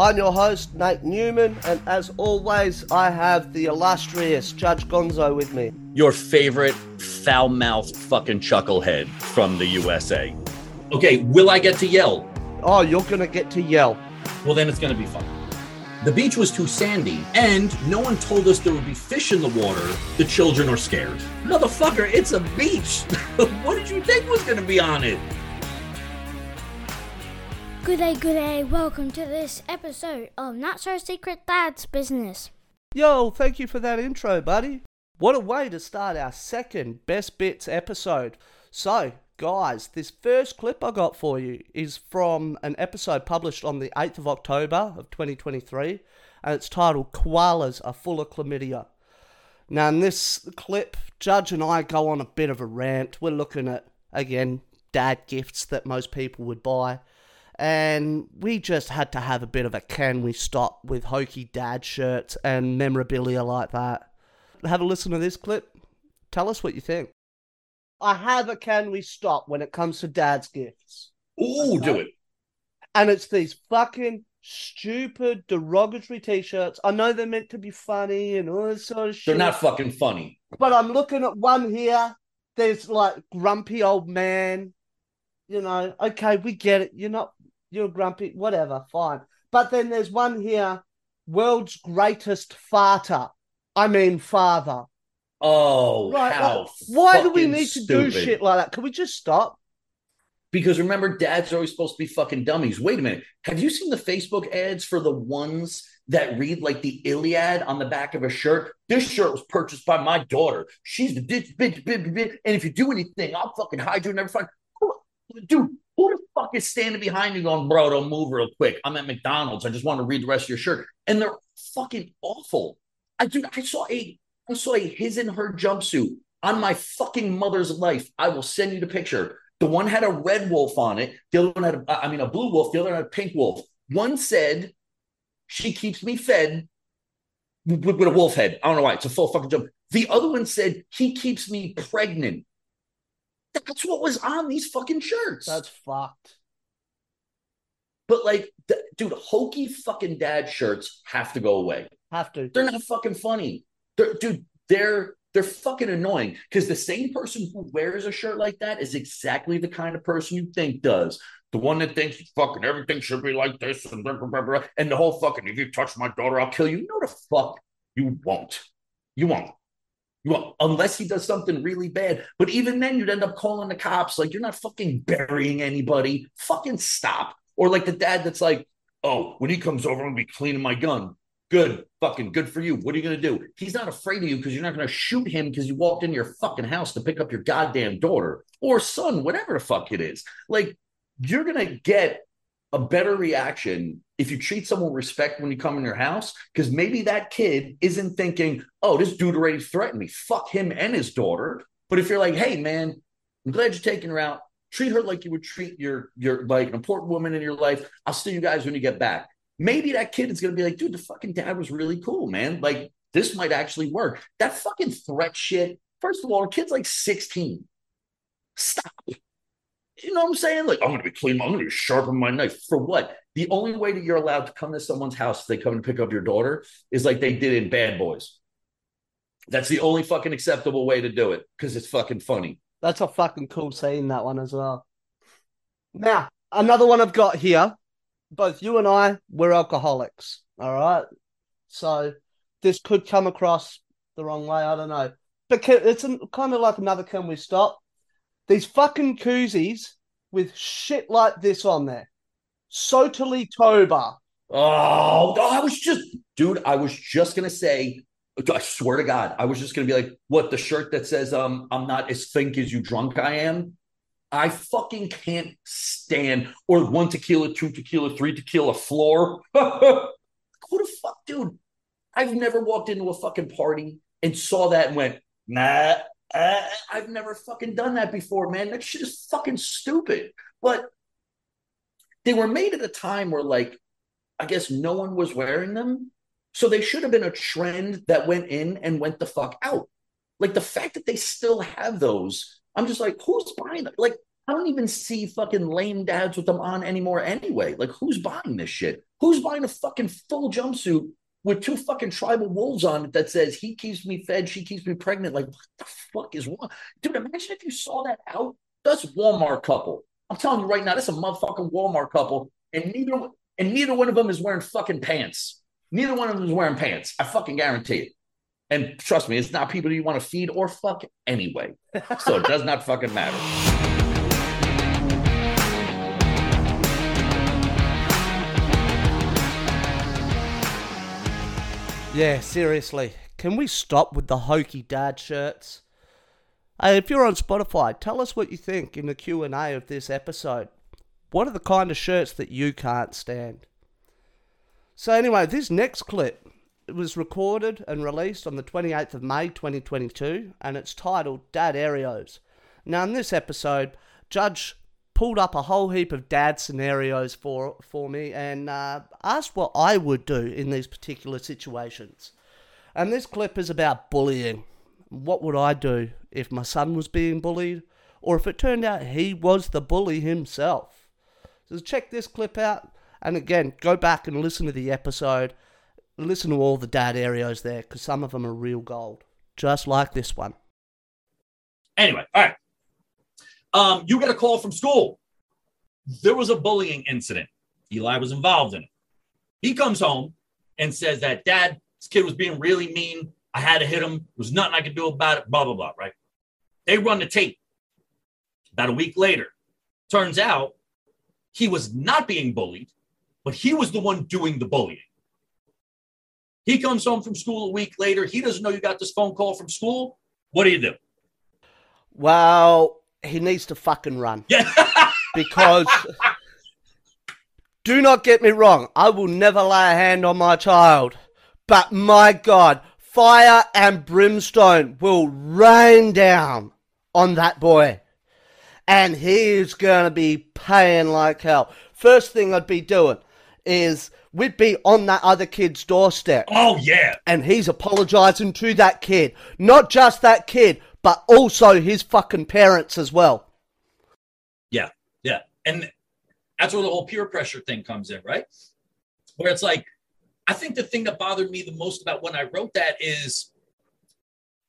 I'm your host, Nate Newman, and as always, I have the illustrious Judge Gonzo with me. Your favorite foul mouthed fucking chucklehead from the USA. Okay, will I get to yell? Oh, you're gonna get to yell. Well, then it's gonna be fun. The beach was too sandy, and no one told us there would be fish in the water. The children are scared. Motherfucker, it's a beach. what did you think was gonna be on it? Good day, good day. Welcome to this episode of Not So Secret Dad's Business. Yo, thank you for that intro, buddy. What a way to start our second Best Bits episode. So, guys, this first clip I got for you is from an episode published on the 8th of October of 2023, and it's titled Koalas Are Full of Chlamydia. Now, in this clip, Judge and I go on a bit of a rant. We're looking at, again, dad gifts that most people would buy. And we just had to have a bit of a can we stop with hokey dad shirts and memorabilia like that. Have a listen to this clip. Tell us what you think. I have a can we stop when it comes to dad's gifts. Ooh, do it. And it's these fucking stupid derogatory t-shirts. I know they're meant to be funny and all this sort of shit. They're not fucking funny. But I'm looking at one here. There's like grumpy old man. You know, okay, we get it. You're not you're grumpy, whatever, fine. But then there's one here, world's greatest farter. I mean father. Oh, Right, how like, why do we need to do shit like that? Can we just stop? Because remember, dads are always supposed to be fucking dummies. Wait a minute. Have you seen the Facebook ads for the ones that read like the Iliad on the back of a shirt? This shirt was purchased by my daughter. She's the bitch, bitch, bitch, bitch. And if you do anything, I'll fucking hide you and never find. Dude, who the fuck is standing behind you going, bro, don't move real quick? I'm at McDonald's. I just want to read the rest of your shirt. And they're fucking awful. I dude, I saw a I saw a his and her jumpsuit on my fucking mother's life. I will send you the picture. The one had a red wolf on it. The other one had, a, I mean, a blue wolf. The other had a pink wolf. One said, "She keeps me fed," with, with a wolf head. I don't know why. It's a full fucking jump. The other one said, "He keeps me pregnant." That's what was on these fucking shirts. That's fucked. but like, th- dude, hokey fucking dad shirts have to go away. Have to. They're not fucking funny. They're, dude, they're they're fucking annoying because the same person who wears a shirt like that is exactly the kind of person you think does. The one that thinks fucking everything should be like this and blah, blah, blah, blah, and the whole fucking if you touch my daughter, I'll kill you. No, the fuck you won't. You won't. Won't unless he does something really bad. But even then, you'd end up calling the cops. Like you're not fucking burying anybody. Fucking stop. Or like the dad that's like, oh, when he comes over, I'm gonna be cleaning my gun. Good, fucking good for you. What are you gonna do? He's not afraid of you because you're not gonna shoot him because you walked into your fucking house to pick up your goddamn daughter or son, whatever the fuck it is. Like you're gonna get a better reaction if you treat someone with respect when you come in your house because maybe that kid isn't thinking, oh, this dude already threatened me. Fuck him and his daughter. But if you're like, hey man, I'm glad you're taking her out. Treat her like you would treat your your like an important woman in your life. I'll see you guys when you get back maybe that kid is going to be like, dude, the fucking dad was really cool, man. Like, this might actually work. That fucking threat shit, first of all, our kid's like 16. Stop. You know what I'm saying? Like, I'm going to be clean. I'm going to sharpen my knife. For what? The only way that you're allowed to come to someone's house if they come to pick up your daughter is like they did in Bad Boys. That's the only fucking acceptable way to do it because it's fucking funny. That's a fucking cool scene, that one as well. Now, another one I've got here. Both you and I, we're alcoholics. All right. So this could come across the wrong way. I don't know. But can, it's an, kind of like another can we stop? These fucking koozies with shit like this on there. Sotally Toba. Oh, I was just, dude, I was just going to say, I swear to God, I was just going to be like, what, the shirt that says, um, I'm not as think as you drunk I am? I fucking can't stand, or one tequila, two tequila, three tequila floor. Who the fuck, dude? I've never walked into a fucking party and saw that and went, nah, uh, I've never fucking done that before, man. That shit is fucking stupid. But they were made at a time where, like, I guess no one was wearing them. So they should have been a trend that went in and went the fuck out. Like the fact that they still have those, I'm just like, who's buying them? Like, I don't even see fucking lame dads with them on anymore anyway. Like, who's buying this shit? Who's buying a fucking full jumpsuit with two fucking tribal wolves on it that says he keeps me fed, she keeps me pregnant? Like, what the fuck is wrong? Dude, imagine if you saw that out. That's Walmart couple. I'm telling you right now, that's a motherfucking Walmart couple, and neither and neither one of them is wearing fucking pants. Neither one of them is wearing pants. I fucking guarantee it. And trust me, it's not people you want to feed or fuck anyway. So it does not fucking matter. Yeah, seriously. Can we stop with the hokey dad shirts? Hey, if you're on Spotify, tell us what you think in the Q&A of this episode. What are the kind of shirts that you can't stand? So anyway, this next clip was recorded and released on the 28th of May 2022 and it's titled Dad Arios. Now in this episode, Judge pulled up a whole heap of dad scenarios for for me and uh, asked what I would do in these particular situations. And this clip is about bullying. What would I do if my son was being bullied, or if it turned out he was the bully himself? So check this clip out, and again, go back and listen to the episode. Listen to all the dad areas there, because some of them are real gold, just like this one. Anyway, all right. Um, you get a call from school. There was a bullying incident. Eli was involved in it. He comes home and says that dad, this kid was being really mean. I had to hit him. There was nothing I could do about it. Blah blah blah. Right? They run the tape. About a week later, turns out he was not being bullied, but he was the one doing the bullying. He comes home from school a week later. He doesn't know you got this phone call from school. What do you do? Well, he needs to fucking run. Yeah. because do not get me wrong, I will never lay a hand on my child. But my God, fire and brimstone will rain down on that boy. And he is going to be paying like hell. First thing I'd be doing is we'd be on that other kid's doorstep. oh yeah. And he's apologizing to that kid. Not just that kid, but also his fucking parents as well. Yeah, yeah. And that's where the whole peer pressure thing comes in, right? Where it's like, I think the thing that bothered me the most about when I wrote that is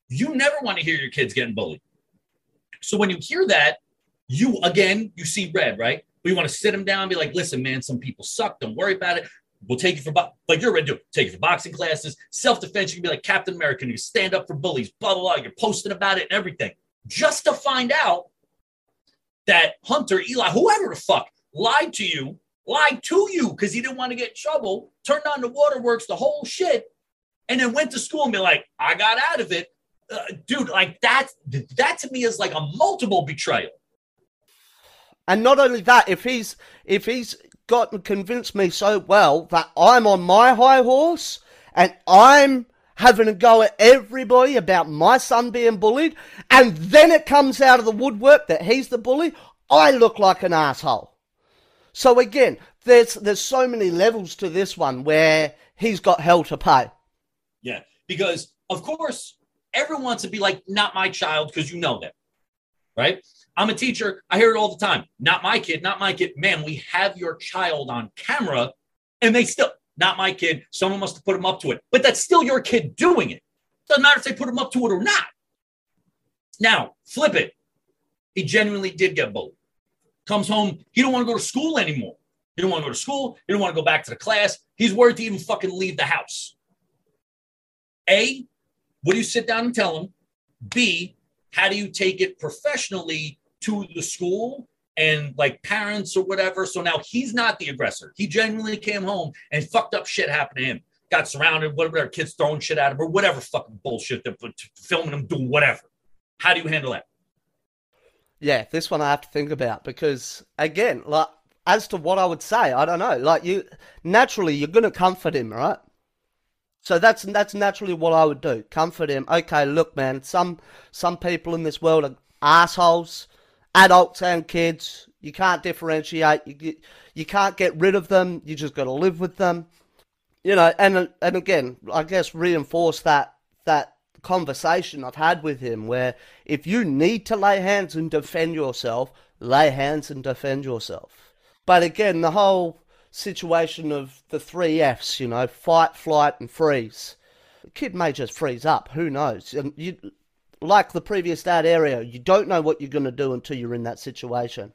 you never want to hear your kids getting bullied. So when you hear that, you again, you see red, right? We want to sit them down and be like, listen, man, some people suck. Don't worry about it. We'll take you for, bo- like you're ready to take you for boxing classes, self defense. You can be like Captain America. You stand up for bullies, blah, blah, blah. You're posting about it and everything just to find out that Hunter, Eli, whoever the fuck lied to you, lied to you because he didn't want to get in trouble, turned on the waterworks, the whole shit, and then went to school and be like, I got out of it. Uh, dude, like that, that to me is like a multiple betrayal. And not only that, if he's if he's gotten convinced me so well that I'm on my high horse and I'm having a go at everybody about my son being bullied, and then it comes out of the woodwork that he's the bully, I look like an asshole. So again, there's there's so many levels to this one where he's got hell to pay. Yeah, because of course, everyone wants to be like, not my child, because you know that, right? I'm a teacher. I hear it all the time. Not my kid, not my kid. Man, we have your child on camera, and they still, not my kid. Someone must have put him up to it. But that's still your kid doing it. Doesn't matter if they put him up to it or not. Now, flip it. He genuinely did get bullied. Comes home, he don't want to go to school anymore. He don't want to go to school. He don't want to go back to the class. He's worried to even fucking leave the house. A, what do you sit down and tell him? B, how do you take it professionally to the school and like parents or whatever? So now he's not the aggressor. He genuinely came home and fucked up shit happened to him. Got surrounded, whatever, kids throwing shit at him or whatever fucking bullshit they're filming him doing whatever. How do you handle that? Yeah, this one I have to think about because again, like as to what I would say, I don't know. Like you naturally you're gonna comfort him, right? So that's that's naturally what I would do. Comfort him. Okay, look, man. Some some people in this world are assholes, adults and kids. You can't differentiate. You you can't get rid of them. You just got to live with them. You know, and and again, I guess reinforce that that conversation I've had with him where if you need to lay hands and defend yourself, lay hands and defend yourself. But again, the whole situation of the three F's, you know, fight, flight, and freeze. The kid may just freeze up. Who knows? And you, like the previous dad area, you don't know what you're going to do until you're in that situation.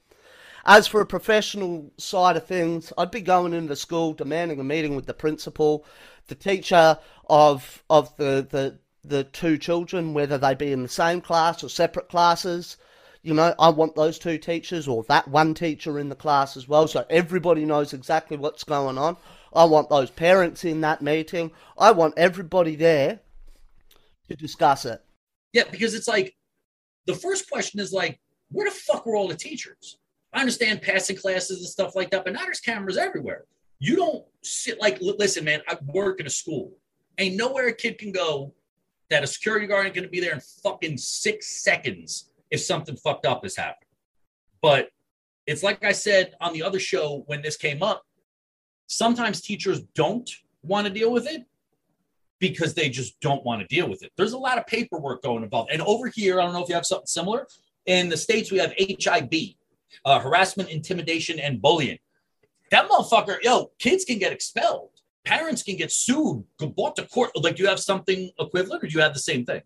As for a professional side of things, I'd be going into school, demanding a meeting with the principal, the teacher of of the the the two children, whether they be in the same class or separate classes. You know, I want those two teachers or that one teacher in the class as well, so everybody knows exactly what's going on. I want those parents in that meeting. I want everybody there to discuss it. Yeah, because it's like the first question is like, where the fuck were all the teachers? I understand passing classes and stuff like that, but now there's cameras everywhere. You don't sit like, listen, man, I work in a school. Ain't nowhere a kid can go that a security guard ain't going to be there in fucking six seconds if something fucked up has happened. But it's like I said on the other show when this came up, sometimes teachers don't want to deal with it because they just don't want to deal with it. There's a lot of paperwork going involved. And over here, I don't know if you have something similar. In the States, we have HIB, uh, harassment, intimidation, and bullying. That motherfucker, yo, kids can get expelled. Parents can get sued, brought to court. Like, do you have something equivalent or do you have the same thing?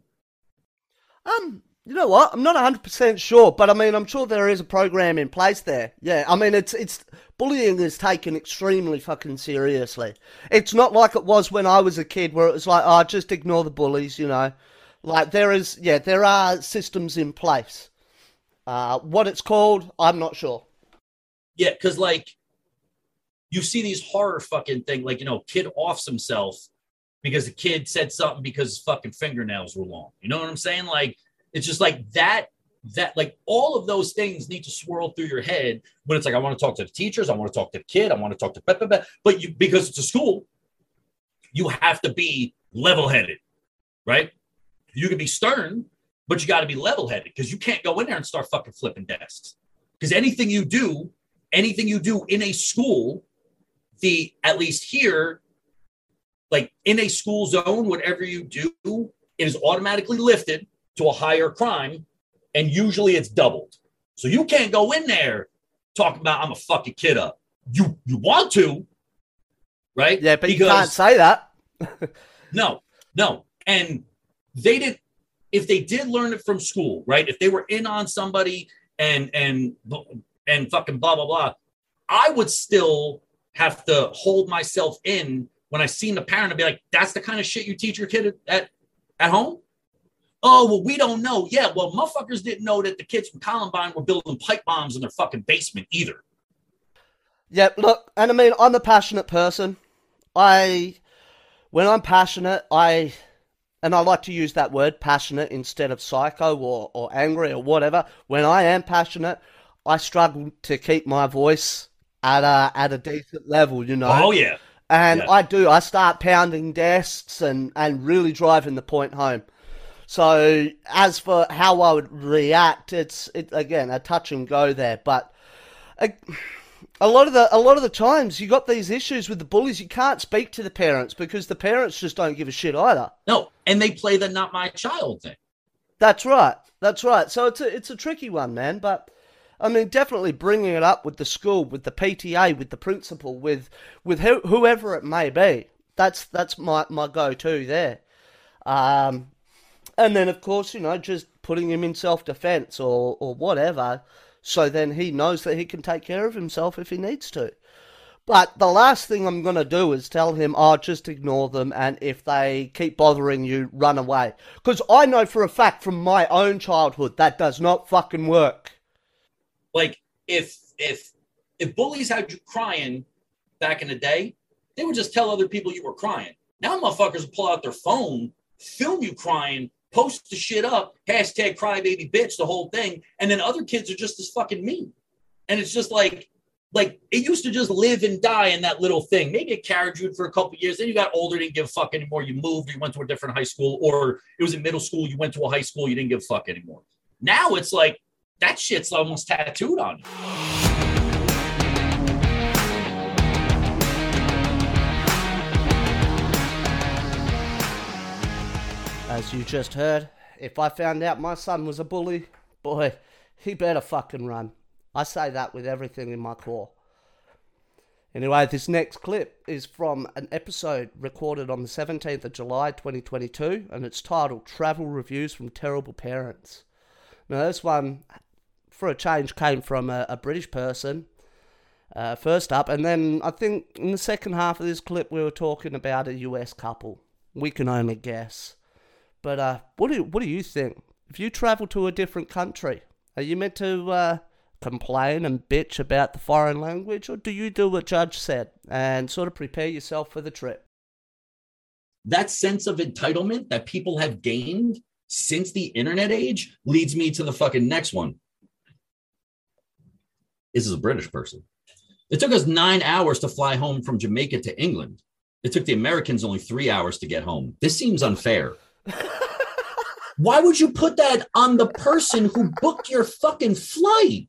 Um, you know what? I'm not 100% sure, but I mean, I'm sure there is a program in place there. Yeah, I mean, it's it's bullying is taken extremely fucking seriously. It's not like it was when I was a kid where it was like, oh, just ignore the bullies, you know. Like there is, yeah, there are systems in place. Uh, what it's called, I'm not sure. Yeah, because like you see these horror fucking thing, like you know, kid offs himself because the kid said something because his fucking fingernails were long. You know what I'm saying? Like it's just like that. That like all of those things need to swirl through your head when it's like I want to talk to the teachers, I want to talk to the kid, I want to talk to blah, blah, blah. but you because it's a school, you have to be level-headed, right? You can be stern, but you got to be level-headed because you can't go in there and start fucking flipping desks. Because anything you do, anything you do in a school, the at least here, like in a school zone, whatever you do, it is automatically lifted to a higher crime, and usually it's doubled. So you can't go in there talking about I'm a fucking kid up. You you want to, right? Yeah, but because, you can't say that. no, no. And they didn't if they did learn it from school, right? If they were in on somebody and and and fucking blah blah blah, I would still have to hold myself in when I seen the parent and be like, "That's the kind of shit you teach your kid at at home." Oh well, we don't know. Yeah, well, motherfuckers didn't know that the kids from Columbine were building pipe bombs in their fucking basement either. Yeah, look, and I mean, I'm a passionate person. I, when I'm passionate, I and I like to use that word passionate instead of psycho or, or angry or whatever. When I am passionate, I struggle to keep my voice at a at a decent level, you know. Oh yeah. And yeah. I do. I start pounding desks and and really driving the point home. So as for how I would react, it's it again a touch and go there, but. A, a lot of the a lot of the times you got these issues with the bullies. You can't speak to the parents because the parents just don't give a shit either. No, and they play the "not my child" thing. That's right. That's right. So it's a it's a tricky one, man. But I mean, definitely bringing it up with the school, with the PTA, with the principal, with with who, whoever it may be. That's that's my my go to there. Um, and then of course you know just putting him in self defense or or whatever so then he knows that he can take care of himself if he needs to. But the last thing I'm going to do is tell him, oh, just ignore them, and if they keep bothering you, run away. Because I know for a fact from my own childhood that does not fucking work. Like, if, if, if bullies had you crying back in the day, they would just tell other people you were crying. Now motherfuckers pull out their phone, film you crying, post the shit up, hashtag crybaby bitch, the whole thing. And then other kids are just as fucking mean. And it's just like, like it used to just live and die in that little thing. Maybe it carried you for a couple years. Then you got older, didn't give fuck anymore. You moved, you went to a different high school, or it was in middle school, you went to a high school, you didn't give fuck anymore. Now it's like that shit's almost tattooed on you. As you just heard, if I found out my son was a bully, boy, he better fucking run. I say that with everything in my core. Anyway, this next clip is from an episode recorded on the 17th of July 2022, and it's titled Travel Reviews from Terrible Parents. Now, this one, for a change, came from a, a British person uh, first up, and then I think in the second half of this clip, we were talking about a US couple. We can only guess. But uh, what, do, what do you think? If you travel to a different country, are you meant to uh, complain and bitch about the foreign language, or do you do what Judge said and sort of prepare yourself for the trip? That sense of entitlement that people have gained since the internet age leads me to the fucking next one. This is a British person. It took us nine hours to fly home from Jamaica to England. It took the Americans only three hours to get home. This seems unfair. Why would you put that on the person who booked your fucking flight?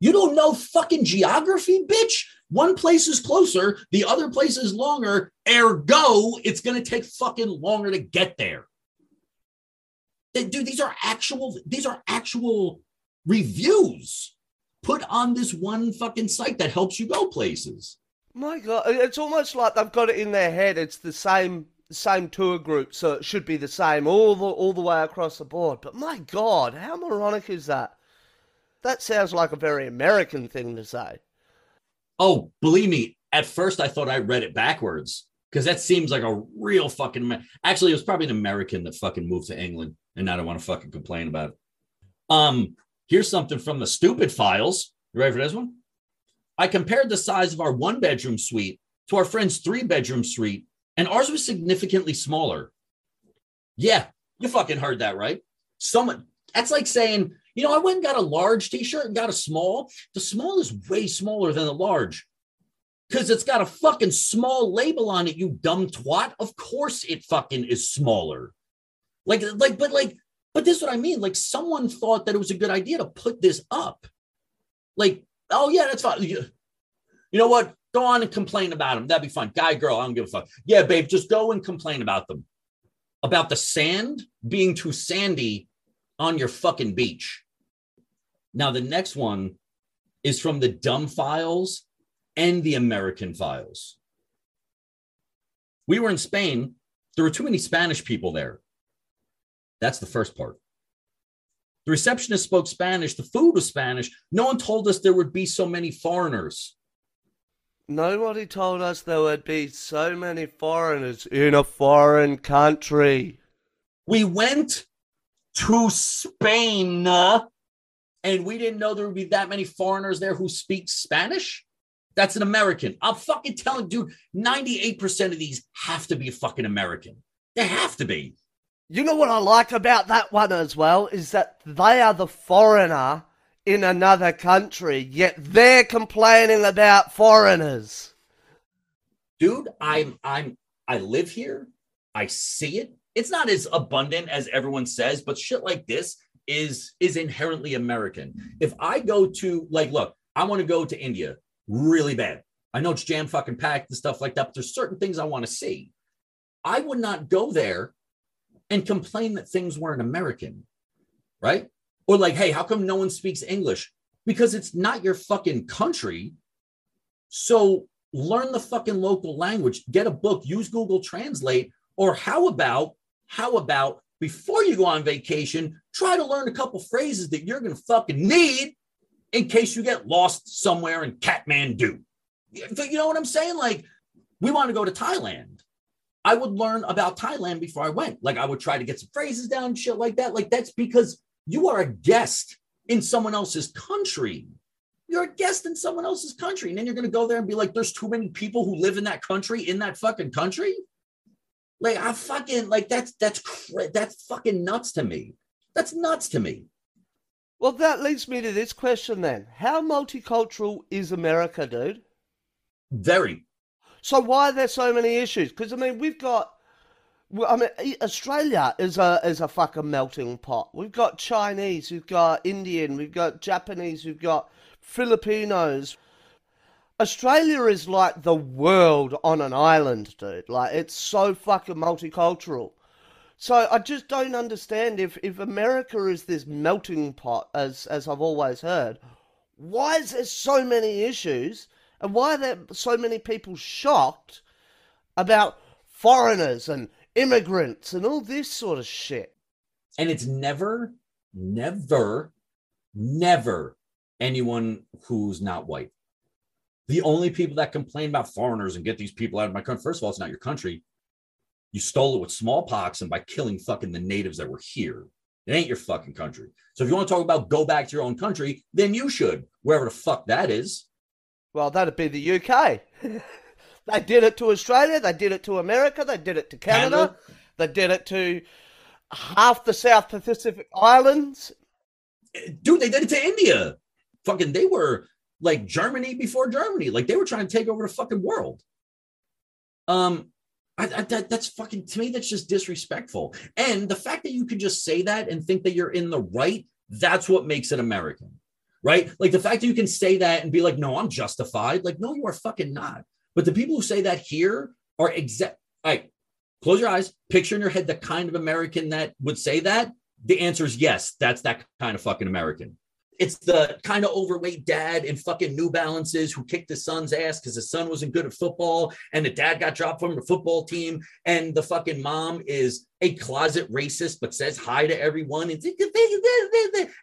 You don't know fucking geography, bitch. One place is closer, the other place is longer. Ergo, it's going to take fucking longer to get there. Dude, these are actual, these are actual reviews put on this one fucking site that helps you go places. My God, it's almost like they've got it in their head. It's the same same tour group, so it should be the same all the all the way across the board. But my God, how moronic is that? That sounds like a very American thing to say. Oh, believe me, at first I thought I read it backwards because that seems like a real fucking. Actually, it was probably an American that fucking moved to England, and now I don't want to fucking complain about it. Um, here's something from the stupid files. You ready for this one? I compared the size of our one bedroom suite to our friend's three bedroom suite, and ours was significantly smaller. Yeah, you fucking heard that right. Someone that's like saying you know, I went and got a large t-shirt and got a small. The small is way smaller than the large because it's got a fucking small label on it, you dumb twat. Of course it fucking is smaller. Like, like, but like, but this is what I mean. Like, someone thought that it was a good idea to put this up. Like, oh yeah, that's fine. You know what? Go on and complain about them. That'd be fun. Guy, girl, I don't give a fuck. Yeah, babe, just go and complain about them. About the sand being too sandy on your fucking beach. Now, the next one is from the dumb files and the American files. We were in Spain. There were too many Spanish people there. That's the first part. The receptionist spoke Spanish. The food was Spanish. No one told us there would be so many foreigners. Nobody told us there would be so many foreigners in a foreign country. We went to Spain uh, and we didn't know there would be that many foreigners there who speak Spanish. That's an American. I'm fucking telling, dude, 98% of these have to be fucking American. They have to be. You know what I like about that one as well is that they are the foreigner in another country, yet they're complaining about foreigners. Dude, I'm I'm I live here. I see it. It's not as abundant as everyone says, but shit like this is is inherently American. If I go to like, look, I want to go to India really bad. I know it's jam fucking packed and stuff like that, but there's certain things I want to see. I would not go there and complain that things weren't American, right? Or like, hey, how come no one speaks English? Because it's not your fucking country. So learn the fucking local language, get a book, use Google Translate, or how about how about before you go on vacation, try to learn a couple phrases that you're to fucking need in case you get lost somewhere in Kathmandu. You know what I'm saying? Like, we want to go to Thailand. I would learn about Thailand before I went. Like, I would try to get some phrases down, shit like that. Like, that's because you are a guest in someone else's country. You're a guest in someone else's country. And then you're going to go there and be like, there's too many people who live in that country, in that fucking country. Like I fucking like that's that's that's fucking nuts to me. That's nuts to me. Well, that leads me to this question then: How multicultural is America, dude? Very. So why are there so many issues? Because I mean, we've got. I mean, Australia is a is a fucking melting pot. We've got Chinese, we've got Indian, we've got Japanese, we've got Filipinos. Australia is like the world on an island, dude. Like it's so fucking multicultural. So I just don't understand if, if America is this melting pot, as as I've always heard, why is there so many issues and why are there so many people shocked about foreigners and immigrants and all this sort of shit? And it's never, never, never anyone who's not white. The only people that complain about foreigners and get these people out of my country, first of all, it's not your country. You stole it with smallpox and by killing fucking the natives that were here. It ain't your fucking country. So if you want to talk about go back to your own country, then you should, wherever the fuck that is. Well, that'd be the UK. they did it to Australia, they did it to America, they did it to Canada, Canada. they did it to half the South Pacific Islands. Dude, they did it to India. Fucking, they were like Germany before Germany. Like they were trying to take over the fucking world. Um, I, I, that, that's fucking to me. That's just disrespectful. And the fact that you can just say that and think that you're in the right, that's what makes it American, right? Like the fact that you can say that and be like, "No, I'm justified." Like, no, you are fucking not. But the people who say that here are exact. Right, close your eyes. Picture in your head the kind of American that would say that. The answer is yes. That's that kind of fucking American. It's the kind of overweight dad in fucking New Balances who kicked his son's ass because his son wasn't good at football and the dad got dropped from the football team. And the fucking mom is a closet racist but says hi to everyone. And,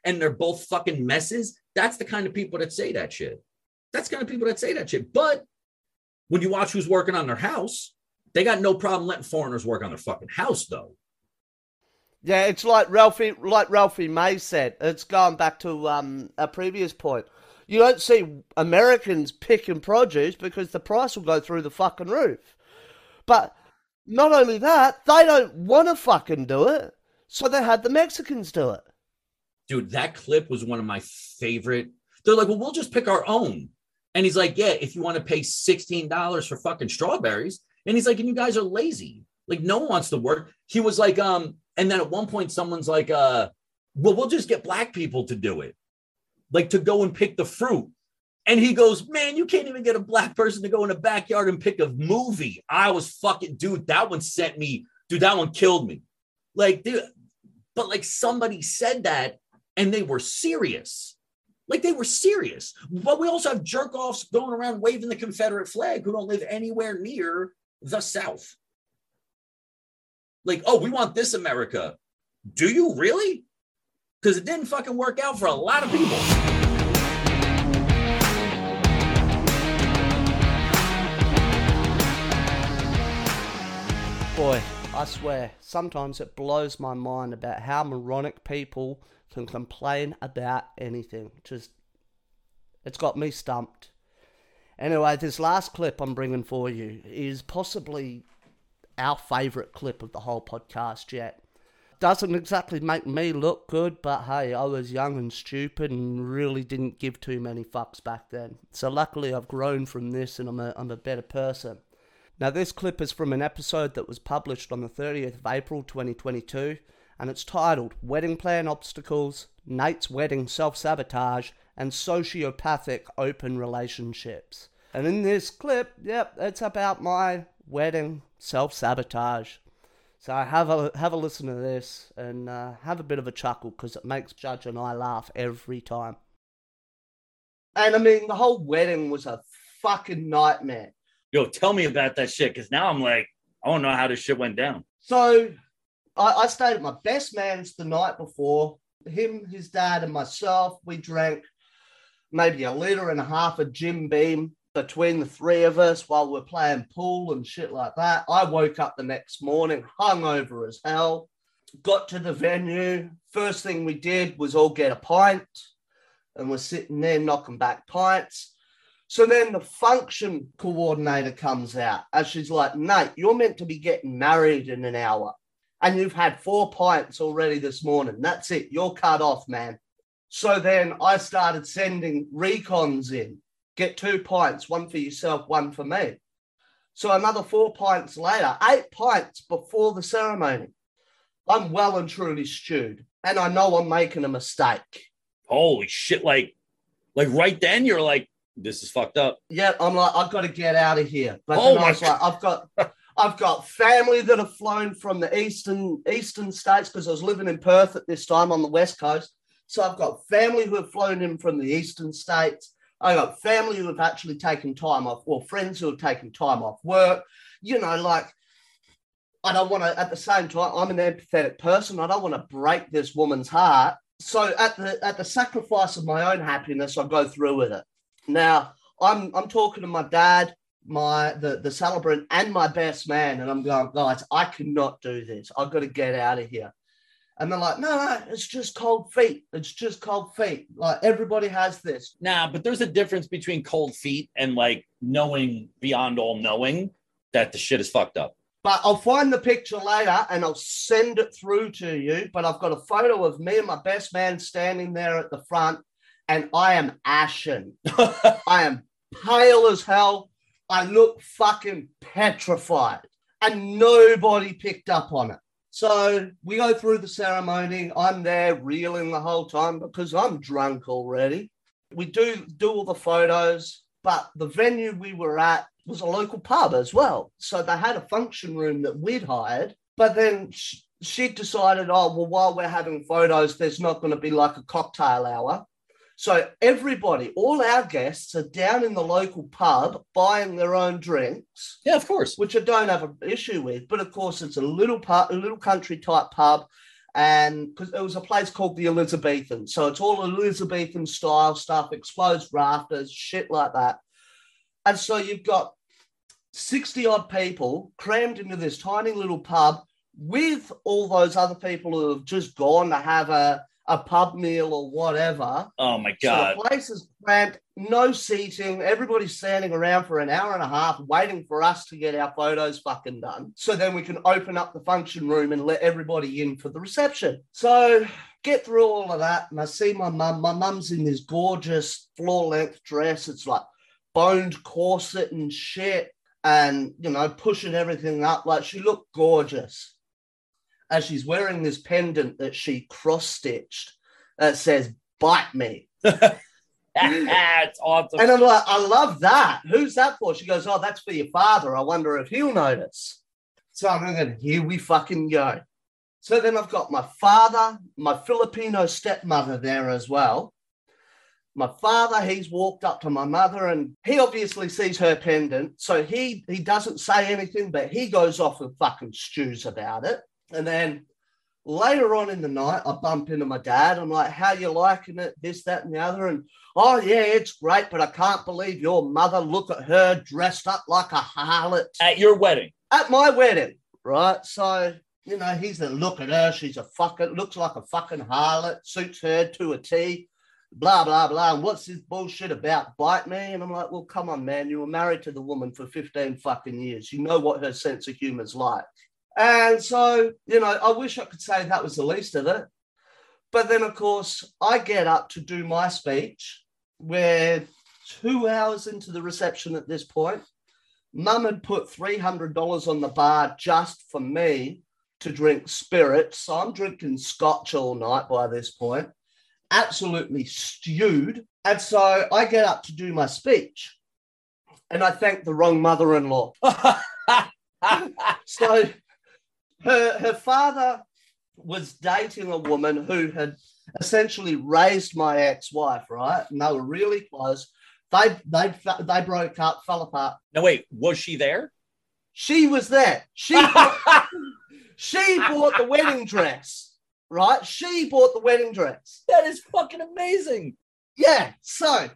and they're both fucking messes. That's the kind of people that say that shit. That's kind of people that say that shit. But when you watch who's working on their house, they got no problem letting foreigners work on their fucking house, though. Yeah, it's like Ralphie, like Ralphie May said. It's going back to um, a previous point. You don't see Americans picking produce because the price will go through the fucking roof. But not only that, they don't want to fucking do it, so they had the Mexicans do it. Dude, that clip was one of my favorite. They're like, well, we'll just pick our own. And he's like, yeah, if you want to pay $16 for fucking strawberries. And he's like, and you guys are lazy. Like, no one wants to work. He was like, um, and then at one point, someone's like, uh, well, we'll just get black people to do it, like to go and pick the fruit. And he goes, man, you can't even get a black person to go in the backyard and pick a movie. I was fucking, dude, that one sent me, dude, that one killed me. Like, dude, but like somebody said that and they were serious. Like they were serious. But we also have jerk offs going around waving the Confederate flag who don't live anywhere near the South. Like, oh, we want this America. Do you really? Because it didn't fucking work out for a lot of people. Boy, I swear, sometimes it blows my mind about how moronic people can complain about anything. Just, it's got me stumped. Anyway, this last clip I'm bringing for you is possibly our favourite clip of the whole podcast yet. Doesn't exactly make me look good, but hey, I was young and stupid and really didn't give too many fucks back then. So luckily I've grown from this and I'm a, I'm a better person. Now, this clip is from an episode that was published on the 30th of April 2022, and it's titled Wedding Plan Obstacles, Nate's Wedding Self Sabotage, and Sociopathic Open Relationships. And in this clip, yep, it's about my wedding self sabotage. So have a have a listen to this and uh, have a bit of a chuckle because it makes Judge and I laugh every time. And I mean, the whole wedding was a fucking nightmare. Yo, tell me about that shit because now I'm like, I don't know how this shit went down. So I, I stayed at my best man's the night before. Him, his dad, and myself, we drank maybe a liter and a half of Jim Beam between the three of us while we're playing pool and shit like that. I woke up the next morning hungover as hell. Got to the venue. First thing we did was all get a pint, and we're sitting there knocking back pints. So then the function coordinator comes out and she's like, Nate, you're meant to be getting married in an hour. And you've had four pints already this morning. That's it. You're cut off, man. So then I started sending recons in. Get two pints, one for yourself, one for me. So another four pints later, eight pints before the ceremony. I'm well and truly stewed. And I know I'm making a mistake. Holy shit! Like, like right then you're like, this is fucked up. yeah, I'm like, I've got to get out of here. But Oh then I my was like, I've got, I've got family that have flown from the eastern eastern states because I was living in Perth at this time on the west coast. So I've got family who have flown in from the eastern states. I got family who have actually taken time off, or friends who have taken time off work. You know, like I don't want to. At the same time, I'm an empathetic person. I don't want to break this woman's heart. So at the at the sacrifice of my own happiness, I go through with it. Now I'm I'm talking to my dad, my the the celebrant, and my best man, and I'm going, guys, I cannot do this. I've got to get out of here. And they're like, no, no, it's just cold feet. It's just cold feet. Like everybody has this. Nah, but there's a difference between cold feet and like knowing beyond all knowing that the shit is fucked up. But I'll find the picture later and I'll send it through to you. But I've got a photo of me and my best man standing there at the front, and I am ashen. I am pale as hell. I look fucking petrified. And nobody picked up on it. So we go through the ceremony. I'm there reeling the whole time because I'm drunk already. We do do all the photos, but the venue we were at was a local pub as well. So they had a function room that we'd hired. But then sh- she decided, oh, well, while we're having photos, there's not going to be like a cocktail hour. So everybody, all our guests are down in the local pub buying their own drinks Yeah, of course. which I don't have an issue with. But of course, it's a little pub, a little country type pub, and because it was a place called the Elizabethan, so it's all Elizabethan style stuff, exposed rafters, shit like that. And so you've got sixty odd people crammed into this tiny little pub with all those other people who have just gone to have a a pub meal or whatever. Oh my So god. the place is cramped, no seating. Everybody's standing around for an hour and a half waiting for us to get our photos fucking done. So then we can open up the function room and let everybody in for the reception. So get through all of that. And I see my mum. My mum's in this gorgeous floor length dress. It's like boned corset and shit. And, you know, pushing everything up. Like she looked gorgeous. As she's wearing this pendant that she cross stitched that uh, says, bite me. That's awesome. And I'm like, I love that. Who's that for? She goes, Oh, that's for your father. I wonder if he'll notice. So I'm thinking, here we fucking go. So then I've got my father, my Filipino stepmother there as well. My father, he's walked up to my mother and he obviously sees her pendant. So he he doesn't say anything, but he goes off and fucking stews about it. And then later on in the night, I bump into my dad. I'm like, how you liking it? This, that, and the other. And oh yeah, it's great, but I can't believe your mother. Look at her dressed up like a harlot At your wedding. at my wedding, right? So you know, he's the look at her. She's a fucking looks like a fucking harlot. Suits her to a T. Blah blah blah. And what's this bullshit about? Bite me? And I'm like, well, come on, man. You were married to the woman for 15 fucking years. You know what her sense of humor's like. And so, you know, I wish I could say that was the least of it. But then, of course, I get up to do my speech. We're two hours into the reception at this point. Mum had put $300 on the bar just for me to drink spirits. So I'm drinking scotch all night by this point, absolutely stewed. And so I get up to do my speech and I thank the wrong mother in law. So her, her father was dating a woman who had essentially raised my ex-wife, right? And they were really close. They they they broke up, fell apart. no, wait, was she there? She was there. She bought, she bought the wedding dress, right? She bought the wedding dress. That is fucking amazing. Yeah. So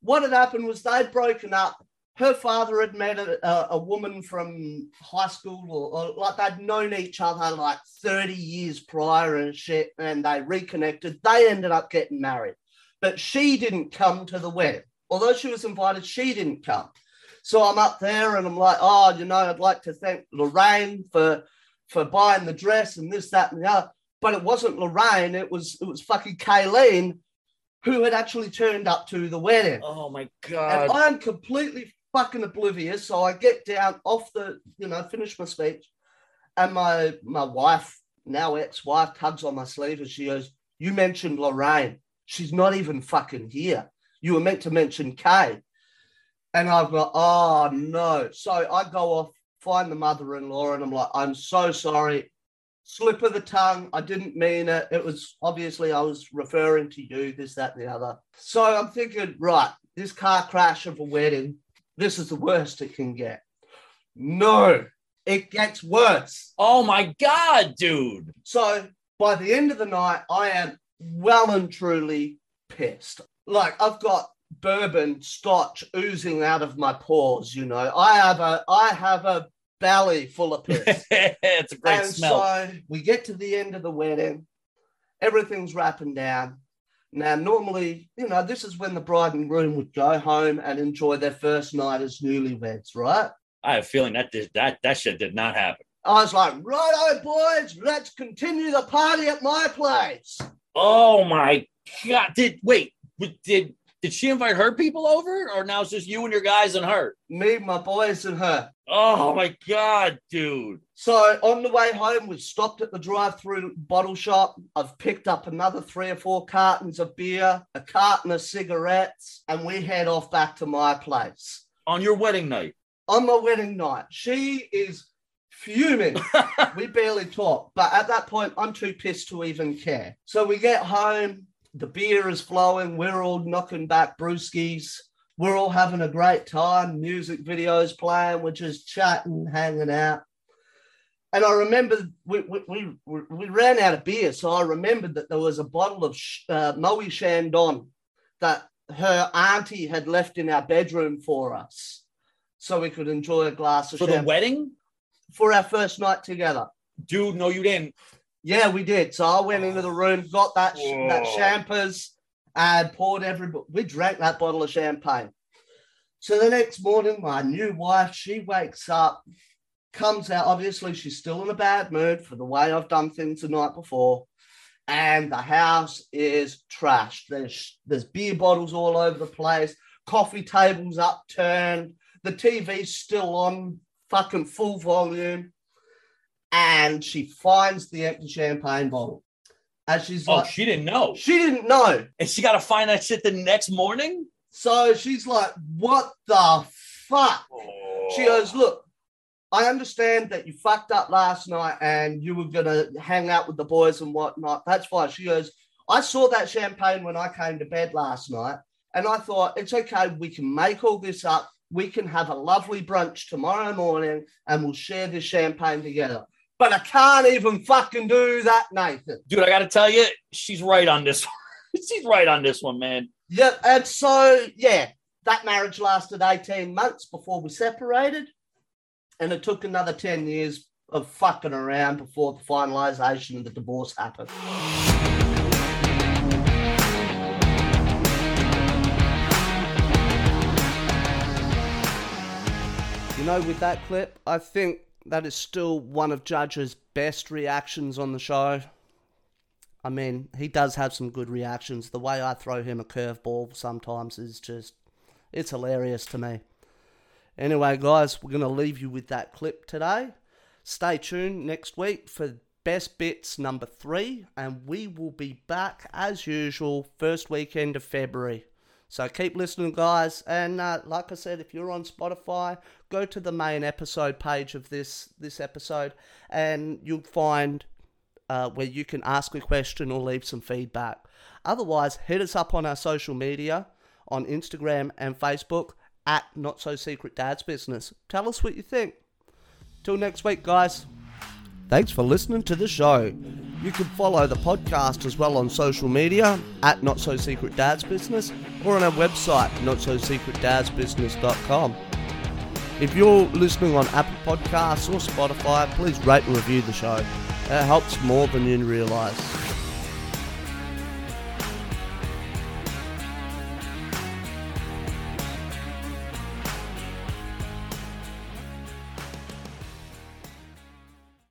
what had happened was they'd broken up. Her father had met a, a, woman from high school, or, or like they'd known each other like 30 years prior and shit, and they reconnected. They ended up getting married, but she didn't come to the wedding. Although she was invited, she didn't come. So I'm up there and I'm like, oh, you know, I'd like to thank Lorraine for for buying the dress and this, that, and the other. But it wasn't Lorraine, it was it was fucking Kayleen who had actually turned up to the wedding. Oh my And god. I'm completely fucking oblivious. So I get down off the, you know, finish my speech. And my my wife, now ex-wife, tugs on my sleeve and she goes, You mentioned Lorraine. She's not even fucking here. You were meant to mention Kay. And I've got, oh no. So I go off find the mother-in-law, and I'm like, I'm so sorry. Slip of the tongue. I didn't mean it. It was obviously I was referring to you, this, that, and the other. So I'm thinking, right, this car crash of a wedding, this is the worst it can get. No, it gets worse. Oh my god, dude. So by the end of the night, I am well and truly pissed. Like I've got bourbon scotch oozing out of my pores, you know. I have a I have a belly full of piss. it's a great and smell. so we get to the end of the wedding, everything's wrapping down. Now, normally, you know, this is when the bride and groom would go home and enjoy their first night as newlyweds, right? I have a feeling that did, that that shit did not happen. I was like, righto, boys, let's continue the party at my place. Oh my god! Did wait? Did did she invite her people over, or now it's just you and your guys and her? Me, my boys, and her. Oh my god, dude! So on the way home, we stopped at the drive-through bottle shop. I've picked up another three or four cartons of beer, a carton of cigarettes, and we head off back to my place. On your wedding night, On my wedding night, she is fuming. we barely talk, but at that point, I'm too pissed to even care. So we get home, the beer is flowing, we're all knocking back brewskis. We're all having a great time. Music videos playing. We're just chatting, hanging out. And I remember we, we, we, we ran out of beer. So I remembered that there was a bottle of uh, Moët Chandon that her auntie had left in our bedroom for us. So we could enjoy a glass of for the wedding, for our first night together. dude. No, you didn't. Yeah, we did. So I went into the room, got that that champers, and poured every. We drank that bottle of champagne. So the next morning, my new wife, she wakes up, comes out. Obviously, she's still in a bad mood for the way I've done things the night before, and the house is trashed. There's there's beer bottles all over the place, coffee tables upturned, the TV's still on, fucking full volume and she finds the empty champagne bottle. And she's like, Oh, like, she didn't know, she didn't know. and she got to find that shit the next morning. So she's like, what the fuck? She goes, look, I understand that you fucked up last night and you were going to hang out with the boys and whatnot. That's fine. She goes, I saw that champagne when I came to bed last night. And I thought, it's okay. We can make all this up. We can have a lovely brunch tomorrow morning and we'll share this champagne together. But I can't even fucking do that, Nathan. dude. I got to tell you, she's right on this. one. she's right on this one, man. Yep. And so, yeah, that marriage lasted 18 months before we separated. And it took another 10 years of fucking around before the finalization of the divorce happened. You know, with that clip, I think that is still one of Judge's best reactions on the show. I mean, he does have some good reactions. The way I throw him a curveball sometimes is just, it's hilarious to me. Anyway, guys, we're going to leave you with that clip today. Stay tuned next week for Best Bits number three, and we will be back as usual first weekend of February. So keep listening, guys. And uh, like I said, if you're on Spotify, go to the main episode page of this this episode, and you'll find uh, where you can ask a question or leave some feedback. Otherwise, hit us up on our social media on Instagram and Facebook at Not So Secret Dad's Business. Tell us what you think. Till next week, guys. Thanks for listening to the show. You can follow the podcast as well on social media at Not So Secret Dad's Business or on our website, notsosecretdadsbusiness.com. If you're listening on Apple Podcasts or Spotify, please rate and review the show. It helps more than you realise.